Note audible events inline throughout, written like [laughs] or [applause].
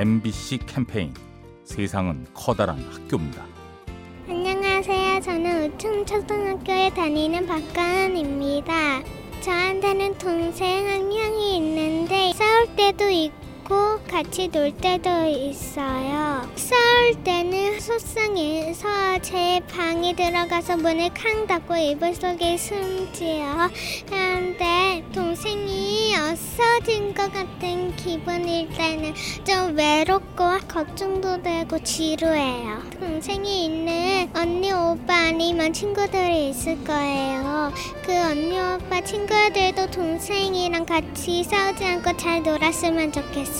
MBC 캠페인 세상은 커다란 학교입니다. 안녕하세요. 저는 우천초등학교에 다니는 박가은입니다. 저한테는 동생 한 명이 있는데 싸울 때도 있고 같이 놀 때도 있어요. 싸울 때는 속상해서 제 방에 들어가서 문을 쾅 닫고 이불 속에 숨지요. 그런데 동생이 없어진 것 같은 기분일 때는 좀 외롭고 걱정도 되고 지루해요. 동생이 있는 언니 오빠 아니면 친구들이 있을 거예요. 그 언니 오빠 친구들도 동생이랑 같이 싸우지 않고 잘 놀았으면 좋겠어요.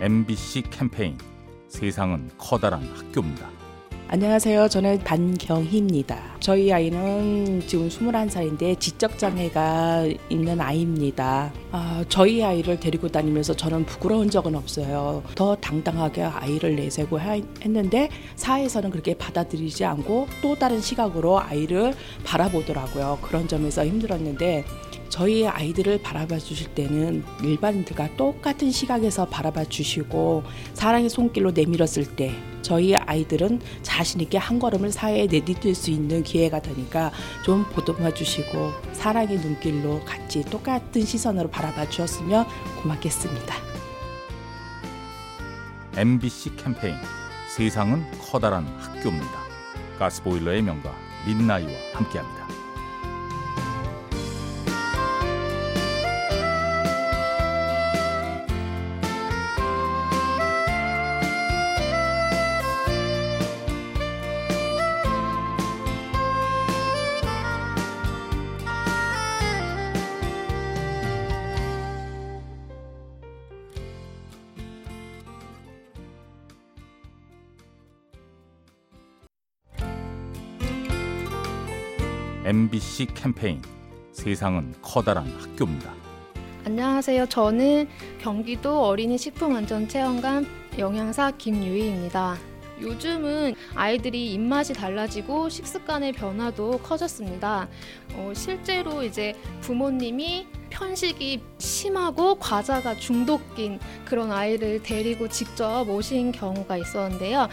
MBC 캠페인 세상은 커다란 학교입니다. 안녕하세요. 저는 반경희입니다. 저희 아이는 지금 21살인데 지적장애가 있는 아이입니다. 아, 저희 아이를 데리고 다니면서 저는 부끄러운 적은 없어요. 더 당당하게 아이를 내세고 했는데 사회에서는 그렇게 받아들이지 않고 또 다른 시각으로 아이를 바라보더라고요. 그런 점에서 힘들었는데 저희 아이들을 바라봐 주실 때는 일반인들과 똑같은 시각에서 바라봐 주시고 사랑의 손길로 내밀었을 때 저희 아이들은 자신 있게 한 걸음을 사회에 내디딜 수 있는 기회 가 되니까 좀 보듬어 주시고 사랑의 눈길로 같이 똑같은 시선으로 바라봐 주었으면 고맙겠습니다. MBC 캠페인 세상은 커다란 학교입니다. 가스보일러의 명가 민나이와 함께합니다. MBC 캠페인 세상은 커다란 학교입니다. 안녕하세요. 저는 경기도 어린이 식품안전체험관 영양사 김유희입니다. 요즘은 아이들이 입맛이 달라지고 식습관의 변화도 커졌습니다. 어, 실제로 이제 부모님이 편식이 심하고 과자가 중독인 그런 아이를 데리고 직접 오신 경우가 있었는데요.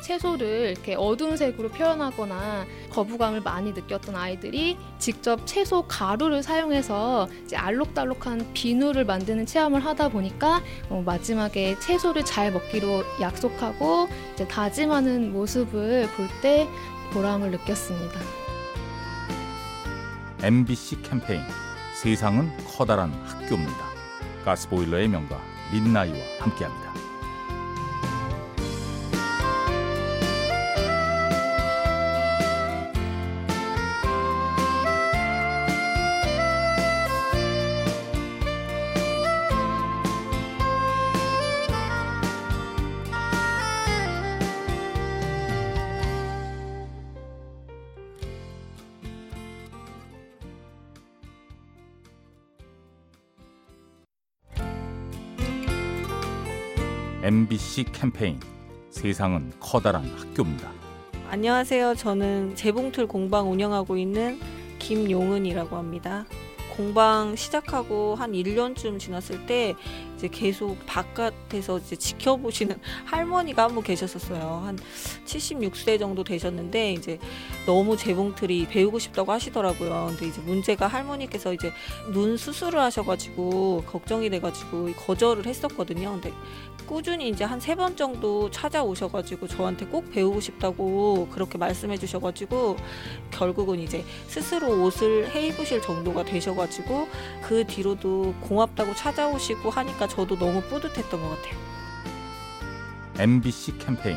채소를 이렇게 어두운 색으로 표현하거나 거부감을 많이 느꼈던 아이들이 직접 채소 가루를 사용해서 이제 알록달록한 비누를 만드는 체험을 하다 보니까 어, 마지막에 채소를 잘 먹기로 약속하고 이제 다짐하는 모습을 볼 때 보람을 느꼈습니다. MBC 캠페인 세상은 커다란 학교입니다. 가스보일러의 명가 민나이와 함께합니다. MBC 캠페인 세상은 커다란 학교입니다. 안녕하세요. 저는 재봉틀 공방 운영하고 있는 김용은이라고 합니다. 공방 시작하고 한 1년쯤 지났을 때 이제 계속 바깥에서 이제 지켜보시는 [laughs] 할머니가 한 분 계셨었어요. 한 76세 정도 되셨는데 이제 너무 재봉틀이 배우고 싶다고 하시더라고요. 근데 이제 문제가 할머니께서 이제 눈 수술을 하셔가지고 걱정이 돼가지고 거절을 했었거든요. 근데 꾸준히 이제 한 세 번 정도 찾아오셔가지고 저한테 꼭 배우고 싶다고 그렇게 말씀해 주셔가지고 결국은 이제 스스로 옷을 해 입으실 정도가 되셔가지고 그 뒤로도 고맙다고 찾아오시고 하니까 저도 너무 뿌듯했던 것 같아요. MBC 캠페인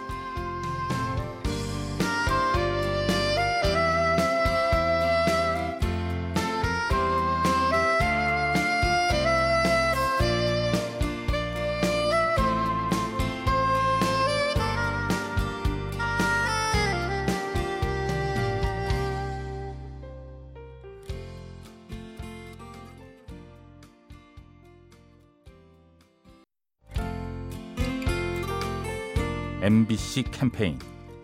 MBC 캠페인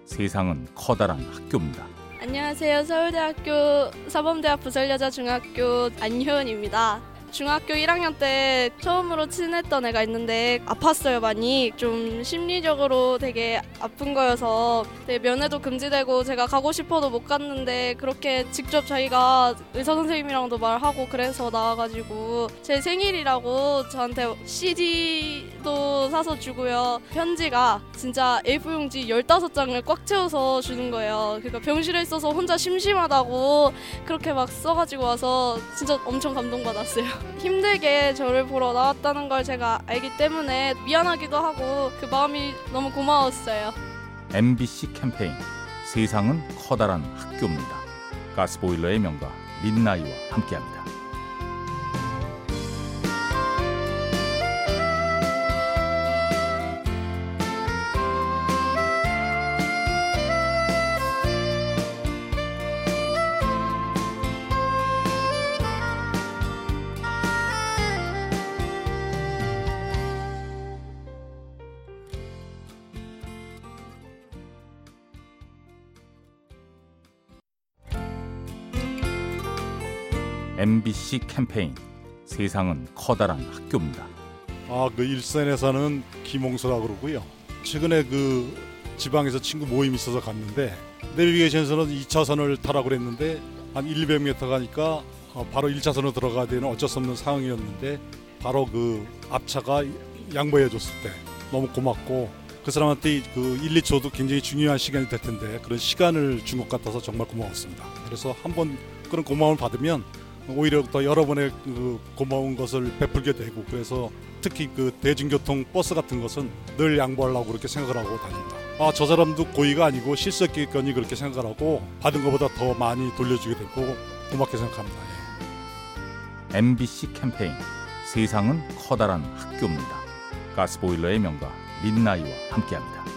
세상은 커다란 학교입니다. 안녕하세요. 서울대학교 사범대학 부설여자중학교 안효은입니다. 중학교 1학년 때 처음으로 친했던 애가 있는데 아팠어요 많이. 좀 심리적으로 되게 아픈 거여서 되게 면회도 금지되고 제가 가고 싶어도 못 갔는데 그렇게 직접 자기가 의사 선생님이랑도 말하고 그래서 나와가지고 제 생일이라고 저한테 CD도 사서 주고요. 편지가 진짜 A4 용지 15장을 꽉 채워서 주는 거예요. 그러니까 병실에 있어서 혼자 심심하다고 그렇게 막 써가지고 와서 진짜 엄청 감동받았어요 힘들게 저를 보러 나왔다는 걸 제가 알기 때문에 미안하기도 하고 그 마음이 너무 고마웠어요. MBC 캠페인 세상은 커다란 학교입니다. 가스보일러의 명가 민나이와 함께합니다. MBC 캠페인 세상은 커다란 학교입니다. 아, 그 일산에 사는 김홍수라고 그러고요. 최근에 그 지방에서 친구 모임 있어서 갔는데 내비게이션에서는 2차선을 타라고 그랬는데 한 100m 가니까 어, 바로 1차선으로 들어가야 되는 어쩔 수 없는 상황이었는데 바로 그 앞차가 양보해 줬을 때 너무 고맙고 그 사람한테 그 1, 2초도 굉장히 중요한 시간이 될 텐데 그런 시간을 준 것 같아서 정말 고마웠습니다. 그래서 한번 그런 고마움을 받으면 오히려 더 여러 번의 그 고마운 것을 베풀게 되고 그래서 특히 그 대중교통 버스 같은 것은 늘 양보하려고 그렇게 생각을 하고 다닙니다. 아 저 사람도 고의가 아니고 실수했겠거니 그렇게 생각을 하고 받은 것보다 더 많이 돌려주게 되고 고맙게 생각합니다. 예. MBC 캠페인 세상은 커다란 학교입니다. 가스보일러의 명가 민나이와 함께합니다.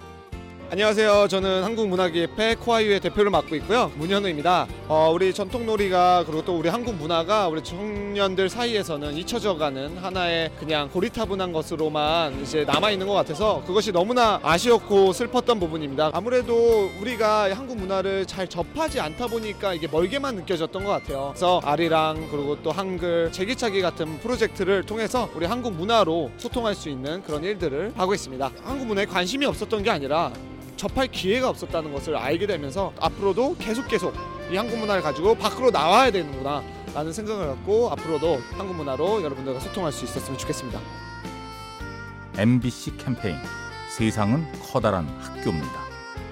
안녕하세요. 저는 한국문화기획회 코아유의 대표를 맡고 있고요. 문현우입니다. 어, 우리 전통놀이가 그리고 또 우리 한국 문화가 우리 청년들 사이에서는 잊혀져가는 하나의 그냥 고리타분한 것으로만 이제 남아 있는 것 같아서 그것이 너무나 아쉬웠고 슬펐던 부분입니다. 아무래도 우리가 한국 문화를 잘 접하지 않다 보니까 이게 멀게만 느껴졌던 것 같아요. 그래서 아리랑 그리고 또 한글 제기차기 같은 프로젝트를 통해서 우리 한국 문화로 소통할 수 있는 그런 일들을 하고 있습니다. 한국 문화에 관심이 없었던 게 아니라 접할 기회가 없었다는 것을 알게 되면서 앞으로도 계속 계속 이 한국 문화를 가지고 밖으로 나와야 되는구나 라는 생각을 갖고 앞으로도 한국 문화로 여러분들과 소통할 수 있었으면 좋겠습니다. MBC 캠페인 세상은 커다란 학교입니다.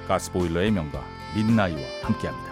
가스보일러의 명가 민나이와 함께합니다.